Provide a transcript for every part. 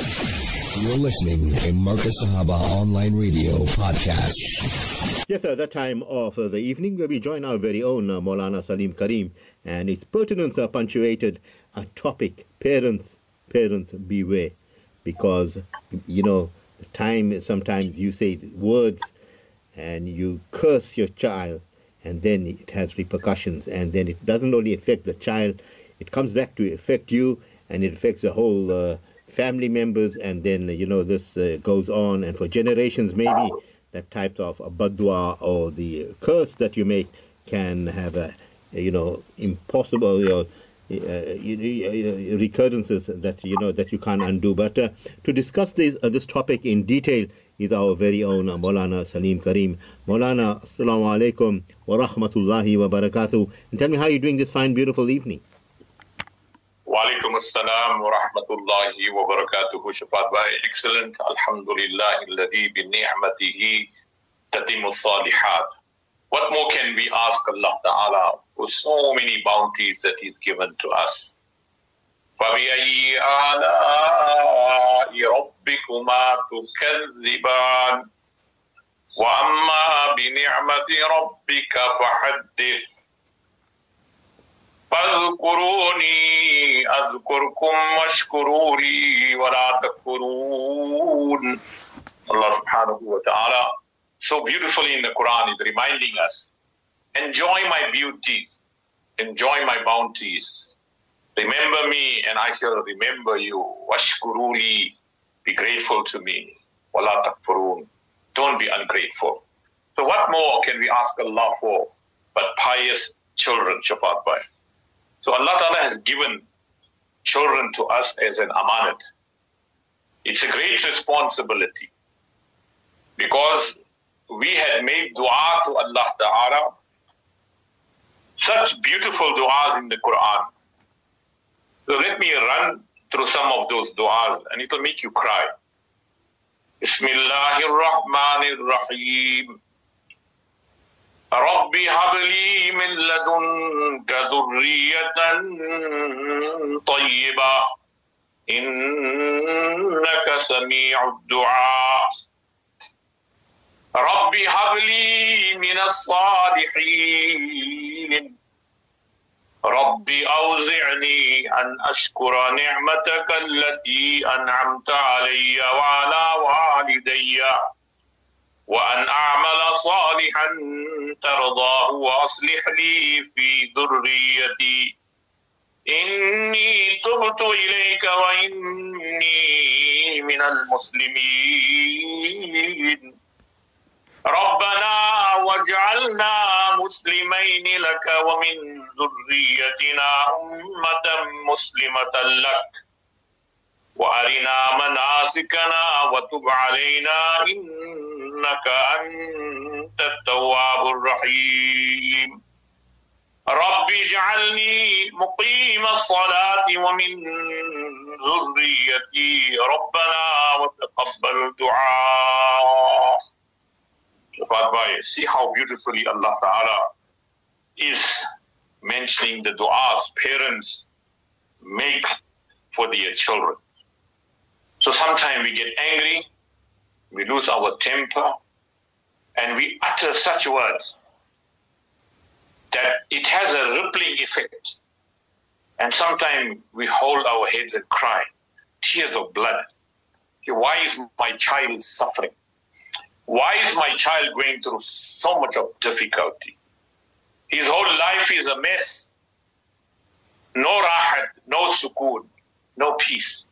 You're listening to Markaz Sahaba Online Radio Podcast. Yes, at that time of uh, the evening, we join our very own uh, Maulana Salim Karim, and its pertinence are punctuated a topic: parents, parents beware, because you know, the time sometimes you say words, and you curse your child, and then it has repercussions, and then it doesn't only affect the child, it comes back to affect you, and it affects the whole. Uh, family members, and then you know this uh, goes on, and for generations maybe that type of badwa or the curse that you make can have a you know impossible you know, uh, recurrences that you know that you can't undo. But uh, to discuss this uh, this topic in detail is our very own Maulana Salim Karim. Maulana, Assalamu alaikum wa rahmatullahi wa barakatuh. And tell me how you're doing this fine, beautiful evening. Assalam wa rahmatullahi wa barakatuhu. Shafat Bhai, excellent. Alhamdulillah, alladhi bi ni'matihi tatimu salihat. What more can we ask Allah Ta'ala for so many bounties that He's given to us? فَبِأَيِّ آلَاءِ رَبِّكُمَا تُكَذِّبَانِ وَأَمَّا بِنِعْمَةِ رَبِّكَ فَحَدِّثْ فاذكروني أذكركم واشكروا لي ولا تكفرون Allah subhanahu wa ta'ala so beautifully in the Quran is reminding us enjoy my beauties enjoy my bounties remember me and I shall remember you washkuruli be grateful to me wala takfurun don't be ungrateful so what more can we ask Allah for but pious children Shafat Bhai So Allah Ta'ala has given children to us as an amanat. It's a great responsibility because we had made dua to Allah Ta'ala, such beautiful du'as in the Quran. So let me run through some of those du'as and it will make you cry. Bismillahir Rahmanir Rahim. رب هب لي من لدنك ذرية طيبة. إنك سميع الدعاء. رب هب لي من الصالحين. رب أوزعني أن أشكر نعمتك التي أنعمت علي وعلى والدي. وأن أعمل صالحا ترضاه وأصلح لي في ذريتي. إني تبت إليك وإني من المسلمين. ربنا واجعلنا مسلمين لك ومن ذريتنا أمة مسلمة لك. وأرنا مناسكنا وتب علينا إنك أنت التواب الرحيم رب اجعلني مقيم الصلاة ومن ذريتي ربنا وتقبل الدعاء Shafat Bhai, see how beautifully Allah Ta'ala is mentioning the du'as parents make for their children. So sometimes we get angry, we lose our temper, and we utter such words that it has a rippling effect. And sometimes we hold our heads and cry, tears of blood. Why is my child suffering? Why is my child going through so much of difficulty? His whole life is a mess. No rahat, no sukoon, no peace.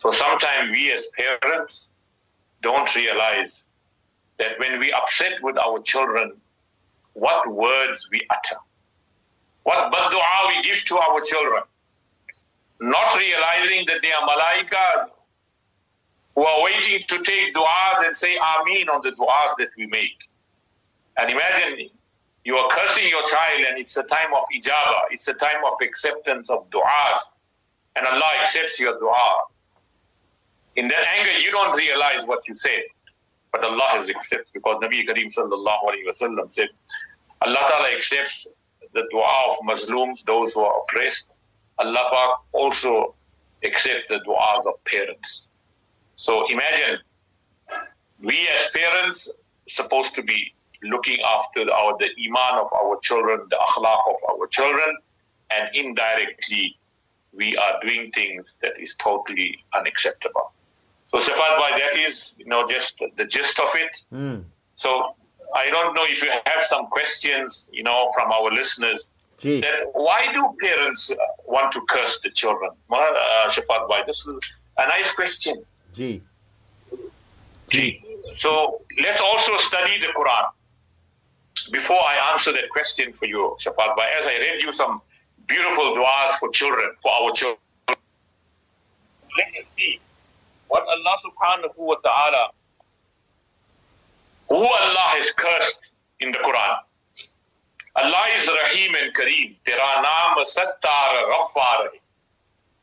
So sometimes we as parents don't realize that when we upset with our children, what words we utter, what dua we give to our children, not realizing that they are malaikas who are waiting to take du'as and say Ameen on the du'as that we make. And imagine you are cursing your child and it's a time of ijabah, it's a time of acceptance of du'as, and Allah accepts your du'a. In that anger, you don't realize what you said, but Allah has accepted because Nabi Kareem sallallahu wasallam said, Allah Ta'ala accepts the dua of Muslims, those who are oppressed. Allah also accepts the du'as of parents. So imagine, we as parents supposed to be looking after our, the iman of our children, the akhlaq of our children, and indirectly we are doing things that is totally unacceptable. So Shafat Bhai, that is, you know, just the gist of it. Mm. So I don't know if you have some questions, you know, from our listeners. Gee. That why do parents uh, want to curse the children? Uh, Shafat Bhai, this is a nice question. Gee. Gee. So let's also study the Quran. Before I answer that question for you, Shafat Bhai, as I read you some beautiful du'as for children, for our children, let us see what Allah subhanahu wa ta'ala, who Allah has cursed in the Quran. Allah is Rahim and Kareem. Tera naam sattar ghaffar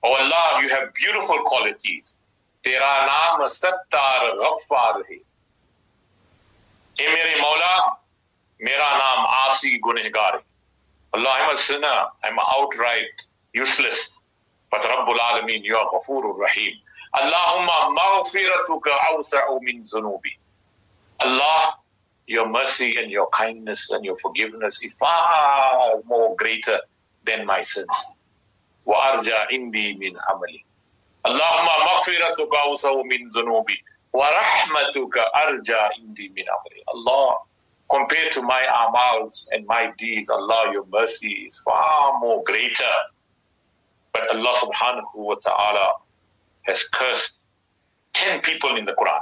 Oh Allah, you have beautiful qualities. Tera naam sattar ghaffar Hey, mere Mawla, mera naam aasi Allah, I'm a sinner. I'm outright useless. But Rabbul Alameen, you are Ghafoorul Rahim. Allahumma maghfiratuka awsa'u min zunubi. Allah, your mercy and your kindness and your forgiveness is far more greater than my sins. Indi min amali. Allahumma maghfiratuka awsa'u min zunubi. Wa rahmatuka arja indi min amali. Allah, compared to my amals and my deeds, Allah, your mercy is far more greater. But Allah subhanahu wa ta'ala has cursed 10 people in the Quran.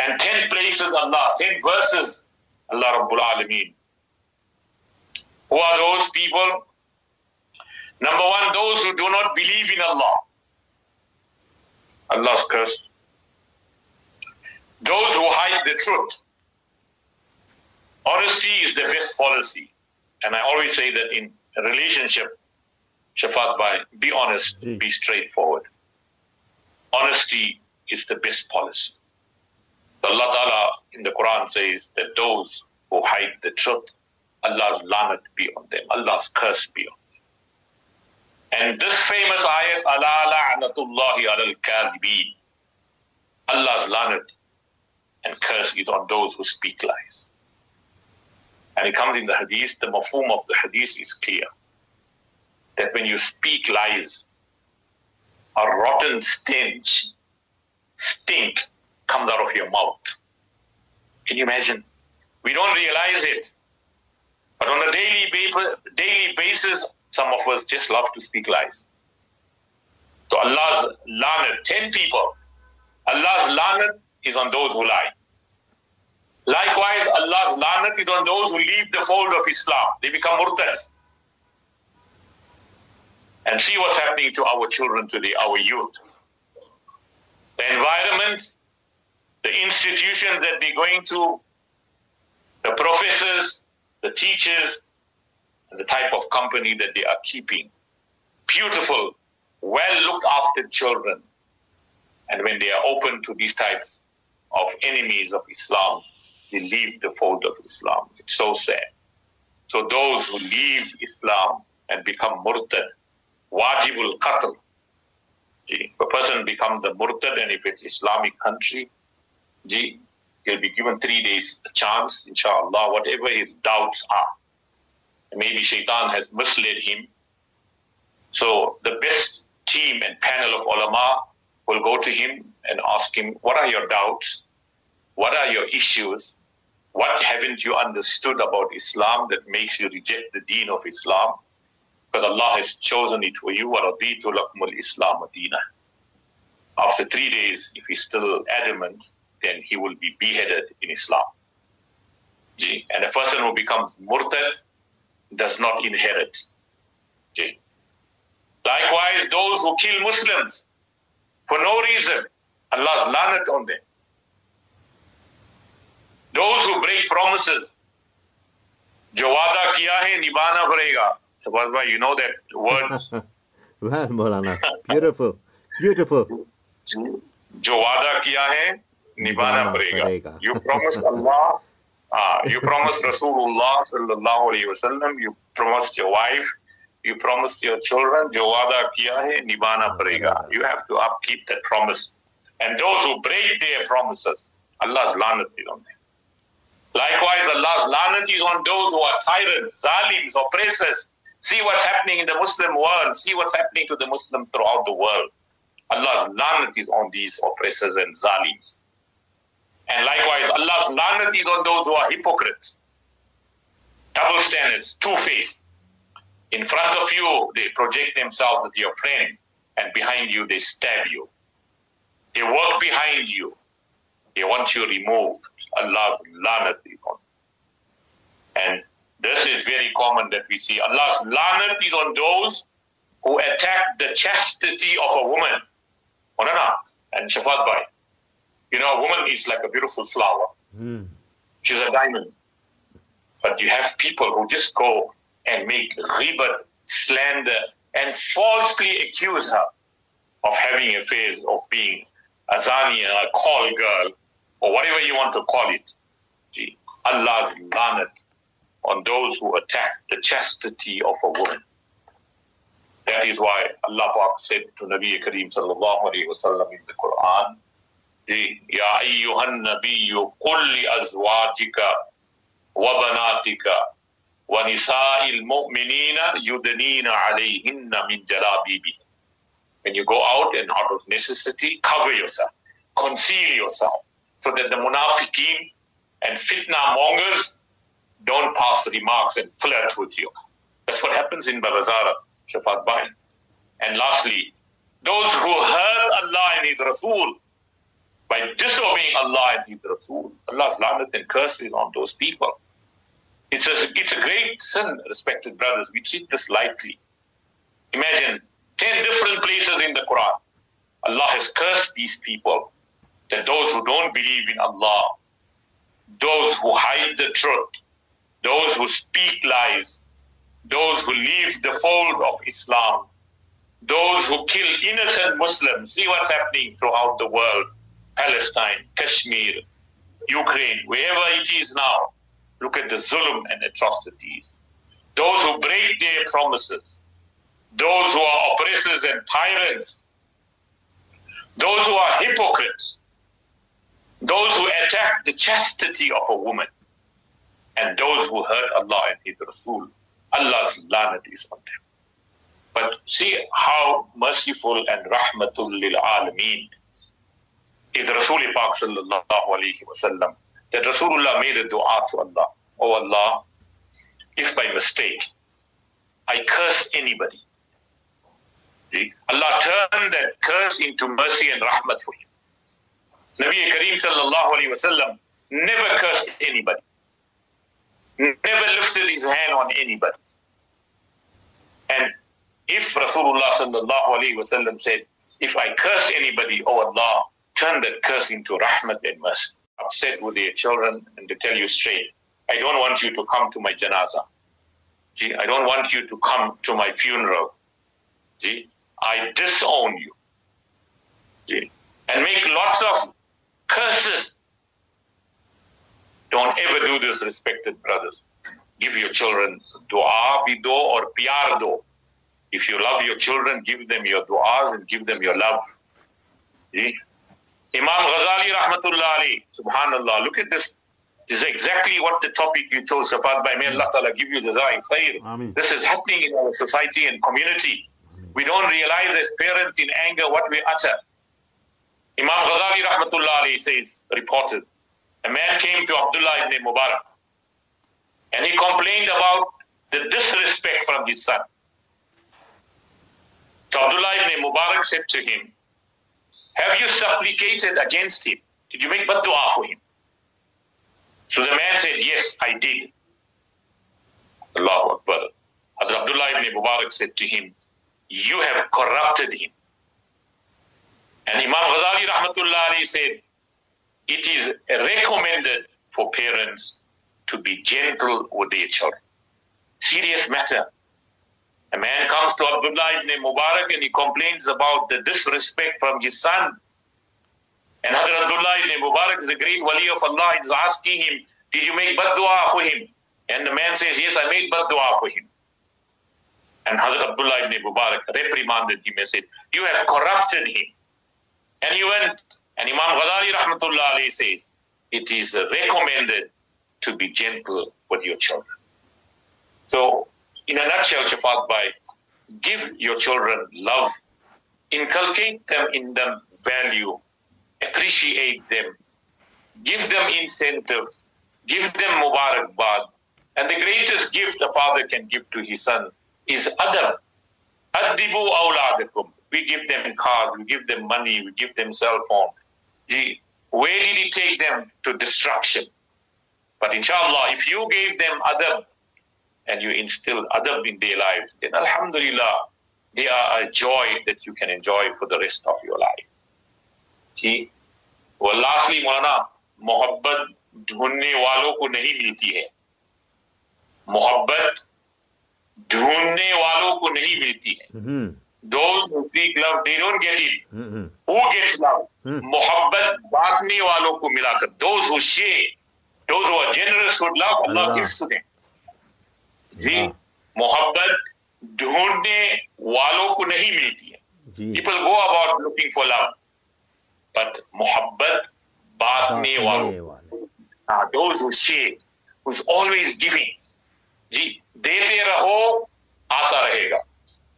And 10 places Allah, 10 verses Allah Rabbul Alameen. Who are those people? Number one, those who do not believe in Allah. Allah's curse. Those who hide the truth. Honesty is the best policy. And I always say that in a relationship, Shafat Bhai, be honest, be straightforward. Honesty is the best policy. Allah Ta'ala in the Quran says that those who hide the truth, Allah's lanat be on them, Allah's curse be on them. And this famous ayat, Allah la'natullahi alal kadibeen. Allah's lanat and curse is on those who speak lies. And it comes in the hadith, the mafhum of the hadith is clear. That when you speak lies, a rotten stench, stink comes out of your mouth. Can you imagine? We don't realize it. But on a daily, ba- daily basis, some of us just love to speak lies. So Allah's lanat, 10 people, Allah's lanat is on those who lie. Likewise, Allah's lanat is on those who leave the fold of Islam. They become murtads. And see what's happening to our children today, our youth. The environment, the institutions that they're going to, the professors, the teachers, and the type of company that they are keeping. Beautiful, well looked after children. And when they are open to these types of enemies of Islam, they leave the fold of Islam. It's so sad. So those who leave Islam and become murtad, wajibul qatl. If a person becomes a murtad and if it's Islamic country, he'll be given three days a chance, inshallah, whatever his doubts are. Maybe shaitan has misled him. So the best team and panel of ulama will go to him and ask him, what are your doubts? What are your issues? What haven't you understood about Islam that makes you reject the deen of Islam? because Allah has chosen it for you. Islam Medina. After three days, if he's still adamant, then he will be beheaded in Islam. And a person who becomes murtad does not inherit. Likewise, those who kill Muslims for no reason, Allah's lanat on them. Those who break promises, Jawada वादा hai है Sabaz bhai, you know that words. well, Maulana, beautiful, beautiful. जो वादा किया है निभाना निभाना पड़ेगा. पड़ेगा. You promised Allah, uh, you promised Rasulullah sallallahu alaihi wasallam, you promised your wife, you promised your children, jo wada kiya hai, nibana parega. You have to upkeep that promise. And those who break their promises, Allah's lanat is on them. Likewise, Allah's lanat is on those who are tyrants, zalims, oppressors. See what's happening in the Muslim world. See what's happening to the Muslims throughout the world. Allah's lanat is on these oppressors and zalims. And likewise, Allah's lanat is on those who are hypocrites, double standards, two-faced. In front of you, they project themselves as your friend, and behind you, they stab you. They work behind you. They want you removed. Allah's lanat is on. And this is very common that we see. Allah's lanat is on those who attack the chastity of a woman. And Shafat Bhai. You know, a woman is like a beautiful flower. Mm. She's a diamond. But you have people who just go and make ribat, slander, and falsely accuse her of having affairs, of being a zania, a call girl, or whatever you want to call it. Gee, Allah's lanat on those who attack the chastity of a woman. That is why Allah said to Nabi Kareem sallallahu alayhi wasallam in the Quran, Ya ayyuhan nabiyyu kulli azwajika wa banatika wa nisa'il mu'minina yudanina alayhinna min jalabibi. When you go out and out of necessity, cover yourself, conceal yourself, so that the munafiqeen and fitna mongers don't pass the remarks and flirt with you. That's what happens in Barazara, Shafat Bhai. And lastly, those who hurt Allah and His Rasul by disobeying Allah and His Rasul. Allah's lanat and curses on those people. It's a, it's a great sin, respected brothers. We treat this lightly. Imagine 10 different places in the Quran. Allah has cursed these people, that those who don't believe in Allah, those who hide the truth, those who speak lies, those who leave the fold of Islam, those who kill innocent Muslims. See what's happening throughout the world Palestine, Kashmir, Ukraine, wherever it is now, look at the zulm and atrocities. Those who break their promises, those who are oppressors and tyrants, those who are hypocrites, those who attack the chastity of a woman, and those who hurt Allah and His Rasul. Allah's lanat is on them. But see how merciful and rahmatul lil alameen is Rasul sallallahu alayhi wasallam that Rasulullah made a dua to Allah. Oh Allah, if by mistake I curse anybody, see, Allah turned that curse into mercy and rahmat for you. Nabi Kareem sallallahu alayhi wasallam never cursed anybody, never lifted his hand on anybody. And if Rasulullah sallallahu alayhi wasallam said, if I curse anybody, oh Allah, turn that curse into rahmat and mercy. Upset with their children and to tell you straight, I don't want you to come to my janazah. See, I don't want you to come to my funeral. See, I disown you. See, and make lots of curses. Don't ever do this, respected brothers. Give your children dua bido or piar do. If you love your children, give them your du'as and give them your love. See? Imam Ghazali rahmatullah ali, subhanallah, look at this. This is exactly what the topic you chose, Shafat Bhai May Allah Ta'ala give you jazai khair. This is happening in our society and community. We don't realize as parents in anger what we utter. Imam Ghazali rahmatullah ali says, reported, a man came to Abdullah ibn Mubarak and he complained about the disrespect from his son. So Abdullah ibn Mubarak said to him, have you supplicated against him? Did you make dua for him? So the man said, Yes, I did. Allahu Akbar. Hadrat Abdullah ibn Mubarak said to him, You have corrupted him. And Imam Ghazali rahmatullah said, It is recommended for parents to be gentle with their children. Serious matter. A man comes to Abdullah ibn Mubarak and he complains about the disrespect from his son. And Hazrat Abdullah ibn Mubarak is a great wali of Allah. He's asking him, Did you make bad dua for him? And the man says, Yes, I made bad dua for him. And Hazrat Abdullah ibn Mubarak reprimanded him and said, You have corrupted him. And he went, and Imam Ghazali rahmatullah alayhi says, It is recommended to be gentle with your children. So, in a nutshell, Shafat Bhai, give your children love, inculcate them in them value, appreciate them, give them incentives, give them Mubarak Bad. And the greatest gift a father can give to his son is adab. Adibu awladakum. We give them cars, we give them money, we give them cell phone Gee, where did he take them? To destruction. But inshallah, if you gave them adab and you instill adab in their lives, then alhamdulillah, they are a joy that you can enjoy for the rest of your life. See? Well, lastly, Maulana, मोहब्बत ढूंढने वालों को नहीं मिलती है मोहब्बत ढूंढने वालों को नहीं मिलती है those who seek love they don't get it mm-hmm. who gets love mm-hmm. मोहब्बत बांटने वालों को मिलाकर those who share those who are generous with love Allah gives to them जी मोहब्बत ढूंढने वालों को नहीं मिलती है people go about looking for love but मोहब्बत बांटने वालों uh, those who share who's always giving जी देते रहो आता रहेगा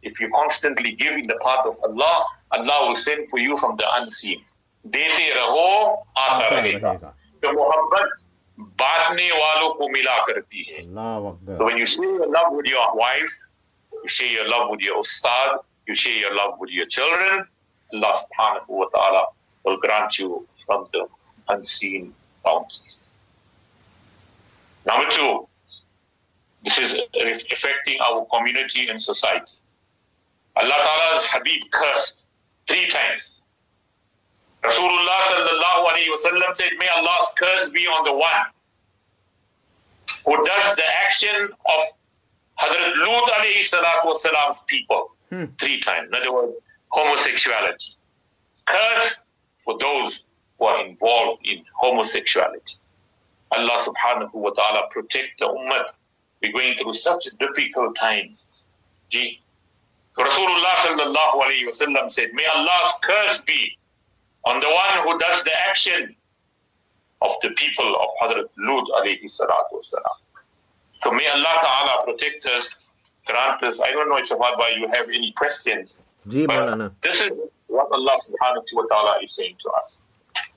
if you constantly give in the path of Allah Allah will send for you from the unseen देते रहो आता रहेगा तो मोहब्बत बांटने वालों को मिला करती है so when you share your love with your wife you share your love with your ustad you share your love with your children Allah subhanahu wa ta'ala will grant you from the unseen bounties. Number two, this is affecting our community and society. Allah Ta'ala's Habib cursed three times. Rasulullah sallallahu alayhi wasallam said, May Allah's curse be on the one who does the action of Hazrat Lut alayhi salatu wasalam's people hmm. three times. In other words, homosexuality. Curse for those who are involved in homosexuality. Allah subhanahu wa ta'ala protect the ummah. We're going through such difficult times. Gee. Rasulullah sallallahu alayhi wa sallam said, May Allah's curse be on the one who does the action of the people of Hadrat Lut alayhi salatu wasalam. So may Allah ta'ala protect us, grant us. I don't know if you have any questions. but this is what Allah subhanahu wa ta'ala is saying to us.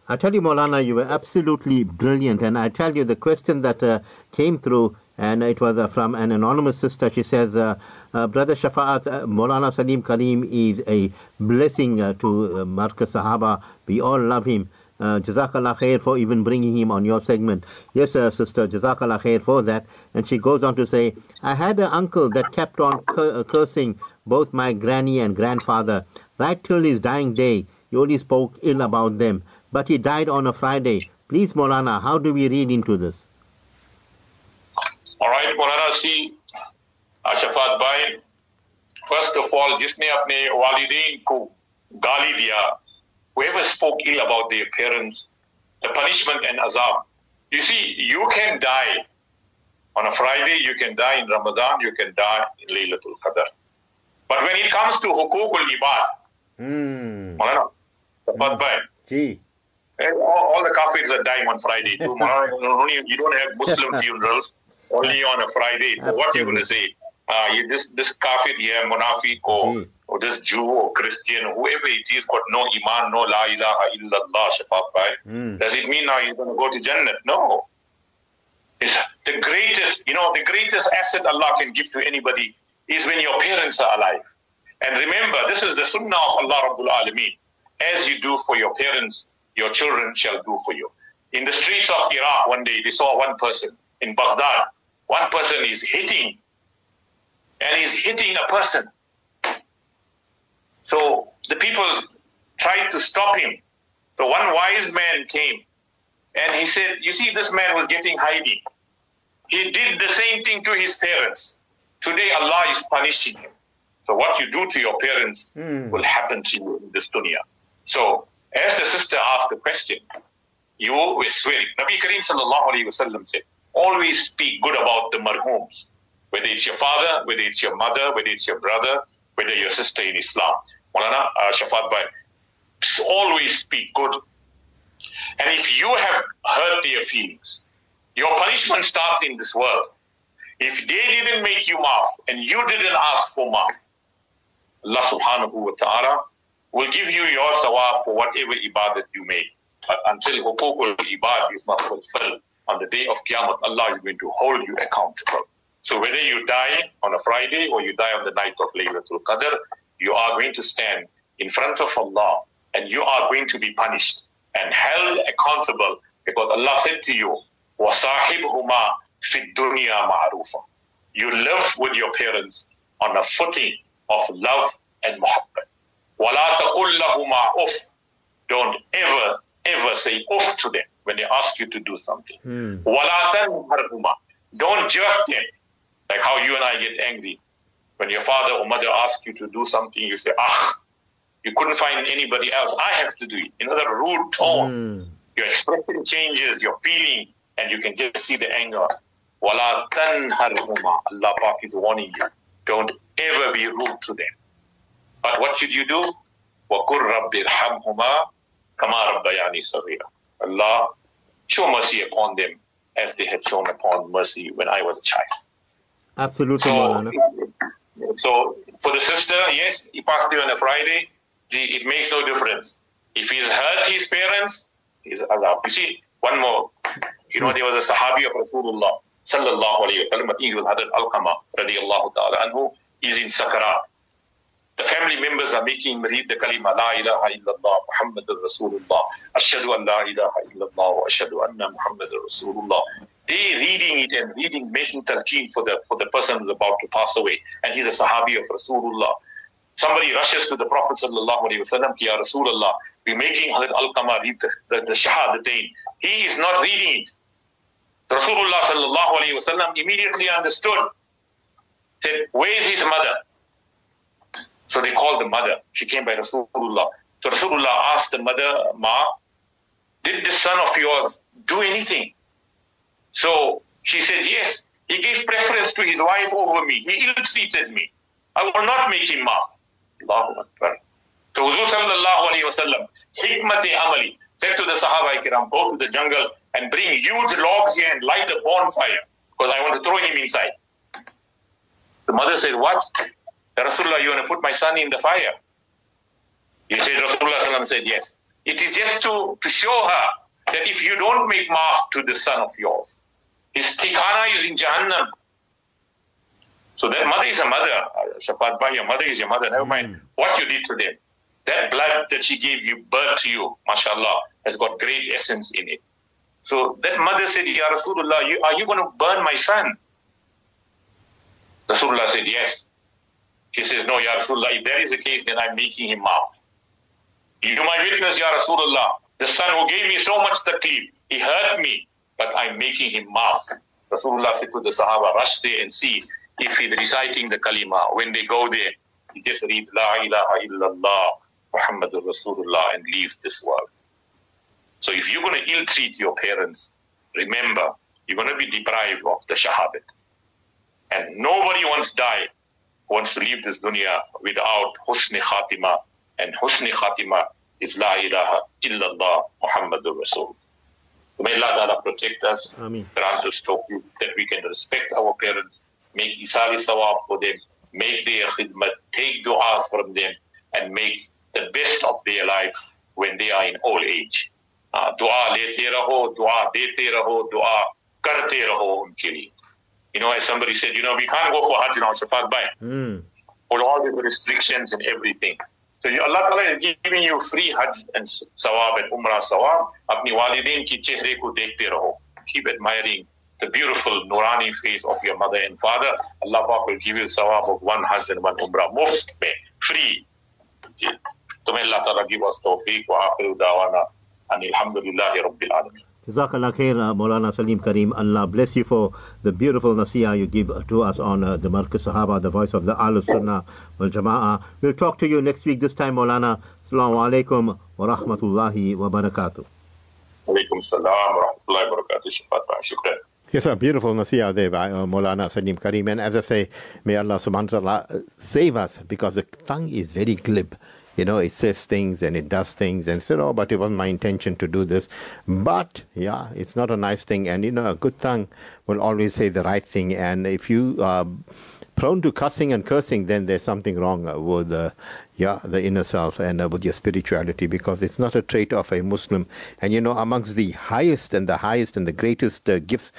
I tell you, Molana, you were absolutely brilliant. And I tell you, the question that uh, came through, and it was uh, from an anonymous sister. She says, uh, uh Brother Shafa'at, uh, Molana Salim Karim is a blessing uh, to Markaz Sahaba. We all love him. Jazakallah khair for even bringing him on your segment. Yes, sister, Jazakallah khair for that. And she goes on to say, I had an uncle that kept on cur- cursing both my granny and grandfather. Right till his dying day, he only spoke ill about them but he died on a Friday. Please, Molana, how do we read into this? All right, Molana, see, Ashafat Bhai, first of all, जिसने अपने वालिदैन को गाली दिया, whoever spoke ill about their parents, the punishment and azab. You see, you can die on a Friday, you can die in Ramadan, you can die in Laylatul Qadr. But when it comes to hukukul ibad, mm. Molana, Ashafat Bhai, Gee. And all, all the kafirs are dying on Friday too. you don't have Muslim funerals only on a Friday. So what are you going to say? Uh, you, this this kafir, yeah, munafiq or, mm. or this Jew or Christian, whoever it is, got no iman, no la ilaha illallah, shafat mm. Does it mean now you're going to go to Jannah? No. It's the greatest, you know, the greatest asset Allah can give to anybody is when your parents are alive. And remember, this is the sunnah of Allah Rabbul Alameen. As you do for your parents, your children shall do for you. In the streets of Iraq, one day they saw one person in Baghdad. One person is hitting, and he's hitting a person. So the people tried to stop him. So one wise man came and he said, You see, this man was getting hiding. He did the same thing to his parents. Today, Allah is punishing him. So, what you do to your parents mm. will happen to you in this dunya. So, as the sister asked the question, you always swear. Nabi Kareem sallallahu alayhi wasallam said, always speak good about the marhooms. Whether it's your father, whether it's your mother, whether it's your brother, whether your sister in Islam. Maulana uh, Shafat Bhai, always speak good. And if you have hurt their feelings, your punishment starts in this world. If they didn't make you maaf and you didn't ask for maaf, Allah subhanahu wa ta'ala will give you your sawab for whatever ibadat you made. But until hukukul ibad is not fulfilled on the day of Qiyamah, Allah is going to hold you accountable. So whether you die on a Friday or you die on the night of Laylatul Qadr, you are going to stand in front of Allah and you are going to be punished and held accountable because Allah said to you, وَصَاحِبْهُمَا فِي الدُّنْيَا مَعْرُوفًا You live with your parents on a footing of love and muhabbat. وَلَا تَقُلْ لَهُمَا أُفْ Don't ever, ever say uff to them when they ask you to do something. Hmm. وَلَا تَنْهَرْهُمَا Don't jerk them. Like how you and I get angry. When your father or mother asks you to do something, you say, ah, you couldn't find anybody else. I have to do it. Another rude tone. Hmm. Your expression changes, your feeling, and you can just see the anger. وَلَا تَنْهَرْهُمَا Allah Pak is warning you. Don't ever be rude to them. But what should you do? وَقُلْ رَبِّ ارْحَمْهُمَا كَمَا رَبَّيَانِي صَغِيرًا Allah, show mercy upon them as they had shown upon mercy when I was a child. Absolutely, So, so for the sister, yes, he passed away on a Friday. The, it makes no difference. If he's hurt his parents, he's azab. You see, one more. You know, there was a Sahabi of Rasulullah sallallahu alayhi wa sallam. I think he was Hadrat Al-Qama radiallahu ta'ala anhu. He's in Sakarat. The family members are making him read the kalima La ilaha illallah Muhammadur Rasulullah. Ashhadu an la ilaha illallah wa ashhadu anna Muhammadur Rasulullah. They reading it and reading, making talqeen for the for the person who's about to pass away. And he's a Sahabi of Rasulullah. Somebody rushes to the Prophet sallallahu alaihi wasallam, Ya Rasulullah, we're making Hadrat Al-Qama read the, the, the Shahadatain. He is not reading it. Rasulullah sallallahu alaihi wasallam immediately understood. Said, where is his mother? So they called the mother. She came by Rasulullah. So Rasulullah asked the mother, Ma, did the son of yours do anything? So she said, Yes. He gave preference to his wife over me. He ill treated me. I will not make him maaf. Allahu Akbar. So Huzur sallallahu alayhi amali, said to the Sahaba go to the jungle and bring huge logs here and light a bonfire because I want to throw him inside. The mother said, What? Ya Rasulullah, you want to put my son in the fire? He said, Rasulullah sallam said, Yes. It is just to, to show her that if you don't make maaf to the son of yours, his tikhana is in Jahannam. So that mother is a mother. Shafat Bhai, your mother is your mother. Never mind what you did to them. That blood that she gave you, birth to you, mashallah, has got great essence in it. So that mother said, Ya Rasulullah, you, are you going to burn my son? Rasulullah said, Yes. She says, No, Ya Rasulullah, if that is the case, then I'm making him maaf. You my witness, Ya Rasulullah. The son who gave me so much taklif, he hurt me, but I'm making him maaf. Rasulullah said to the Sahaba, rush there and see if he's reciting the kalima. When they go there, he just reads La ilaha illallah Muhammadur Rasulullah and leaves this world. So if you're going to ill treat your parents, remember, you're going to be deprived of the shahadat. And nobody wants to die, wants to leave this dunya without husni khatima. And husni khatima is La ilaha illallah Muhammadur Rasul. May Allah Ta'ala protect us, Ameen. grant us tawfiq that we can respect our parents, make isali sawab for them, make their khidmat, take du'as from them, and make the best of their life when they are in old age. Uh, dua lete raho, dua dete raho, dua karte raho unke liye. You know, as somebody said, you know, we can't go for Hajj now, Shafat Bhai, Hmm. for all the restrictions and everything. So Allah Ta'ala is giving you free Hajj and Sawab and Umrah Sawab. Apni walideen ki chehre ko dekhte raho. Keep admiring the beautiful Nurani face of your mother and father. Allah Pak will give you Sawab of one Hajj and one Umrah. Most mein, free. تمہیں اللہ تعالیٰ کی بس توفیق و آخر دعوانا ان الحمدللہ رب العالمین JazakAllah khair, uh, Maulana Salim Karim. Allah bless you for the beautiful nasiyah you give to us on uh, the Markaz Sahaba, the voice of the Al Sunnah wal Jama'ah. We'll talk to you next week, this time, Maulana. Assalamu alaikum wa rahmatullahi wa barakatuh. Alaikum salam wa rahmatullahi wa barakatuh. Shukran. Yes, a Beautiful nasiyah there by uh, Maulana Salim Karim. And as I say, may Allah subhanahu wa ta'ala uh, save us because the tongue is very glib. You know, it says things and it does things and said, oh, but it wasn't my intention to do this. But, yeah, it's not a nice thing. And, you know, a good tongue will always say the right thing. And if you... Uh, prone to cussing and cursing, then there's something wrong uh, with uh, yeah, the inner self and uh, with your spirituality because it's not a trait of a Muslim. And, you know, amongst the highest and the highest and the greatest uh, gifts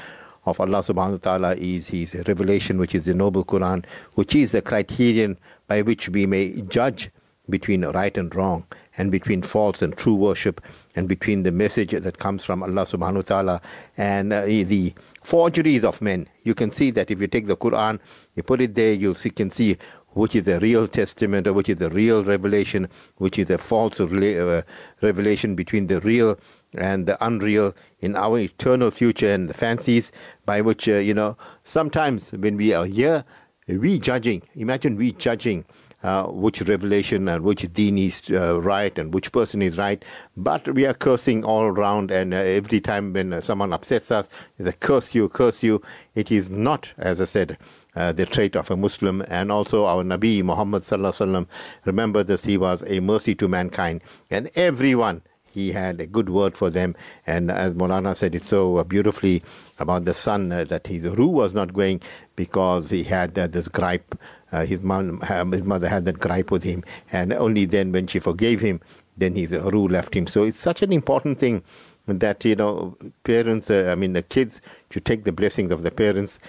of Allah subhanahu wa ta'ala is His revelation, which is the Noble Quran, which is the criterion by which we may judge between right and wrong, and between false and true worship, and between the message that comes from Allah subhanahu wa ta'ala and uh, the forgeries of men. You can see that if you take the Quran, you put it there, you can see which is the real testament or which is the real revelation, which is a false uh, revelation between the real and the unreal in our eternal future and the fancies by which, uh, you know, sometimes when we are here, we judging, imagine we judging uh, which revelation and which deen is uh, right and which person is right. But we are cursing all around, and uh, every time when uh, someone upsets us, it's a curse you, curse you. It is not, as I said, uh, the trait of a Muslim, and also our Nabi Muhammad sallallahu. Remember this: he was a mercy to mankind, and everyone he had a good word for them. And as Molana said it so beautifully about the son, uh, that his ruh was not going because he had uh, this gripe. Uh, his, mom, um, his mother had that gripe with him, and only then, when she forgave him, then his ruh left him. So it's such an important thing that you know parents. Uh, I mean, the kids should take the blessings of the parents,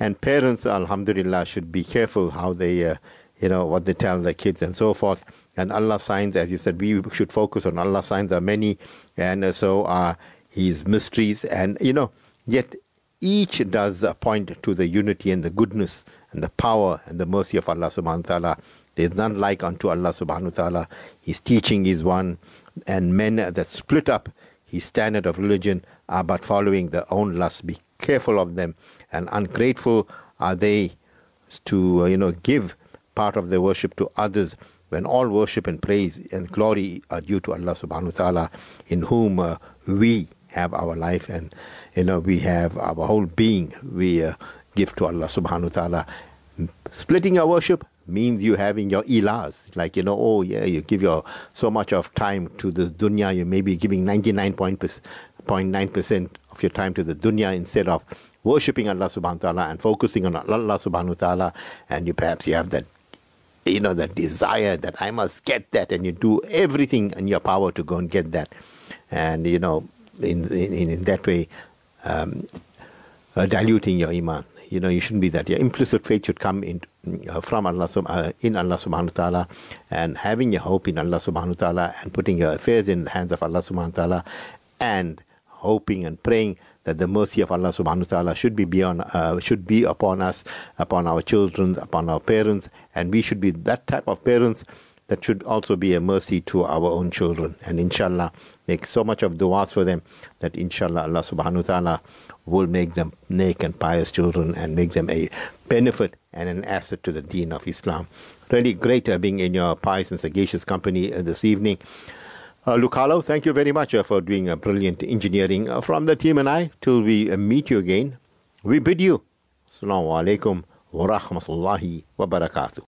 and parents, Alhamdulillah, should be careful how they, uh, you know, what they tell their kids and so forth. And Allah signs, as you said, we should focus on Allah signs are many, and uh, so are His mysteries, and you know, yet each does point to the unity and the goodness and the power and the mercy of Allah subhanahu wa ta'ala. There is none like unto Allah subhanahu wa ta'ala. His teaching is one, and men that split up his standard of religion are but following their own lust. Be careful of them, and ungrateful are they to uh, you know give part of their worship to others when all worship and praise and glory are due to Allah subhanahu wa ta'ala in whom uh, we have our life and you know we have our whole being we uh, give to Allah subhanahu wa ta'ala. Splitting your worship means you having your ilahs like you know oh yeah you give your so much of time to this dunya you may be giving 99.9% of your time to the dunya instead of worshipping Allah subhanahu wa ta'ala and focusing on Allah subhanahu wa ta'ala. And you perhaps you have that you know, that desire that I must get that, and you do everything in your power to go and get that. And, you know, in, in, in that way, um, uh, diluting your iman. You know, you shouldn't be that. Your implicit faith should come in uh, from Allah, uh, in Allah subhanahu wa ta'ala, and having your hope in Allah subhanahu wa ta'ala, and putting your affairs in the hands of Allah subhanahu wa ta'ala, and hoping and praying that the mercy of Allah subhanahu wa ta'ala should be beyond, uh, should be upon us, upon our children, upon our parents, and we should be that type of parents that should also be a mercy to our own children. And inshallah, make so much of du'as for them that inshallah Allah subhanahu wa ta'ala will make them neck and pious children and make them a benefit and an asset to the deen of Islam. Really great uh, being in your pious and sagacious company uh, this evening. Uh, Lucalo, thank you very much uh, for doing a brilliant engineering uh, from the team and I. Till we uh, meet you again, we bid you. Assalamu alaikum wa rahmatullahi wa barakatuh.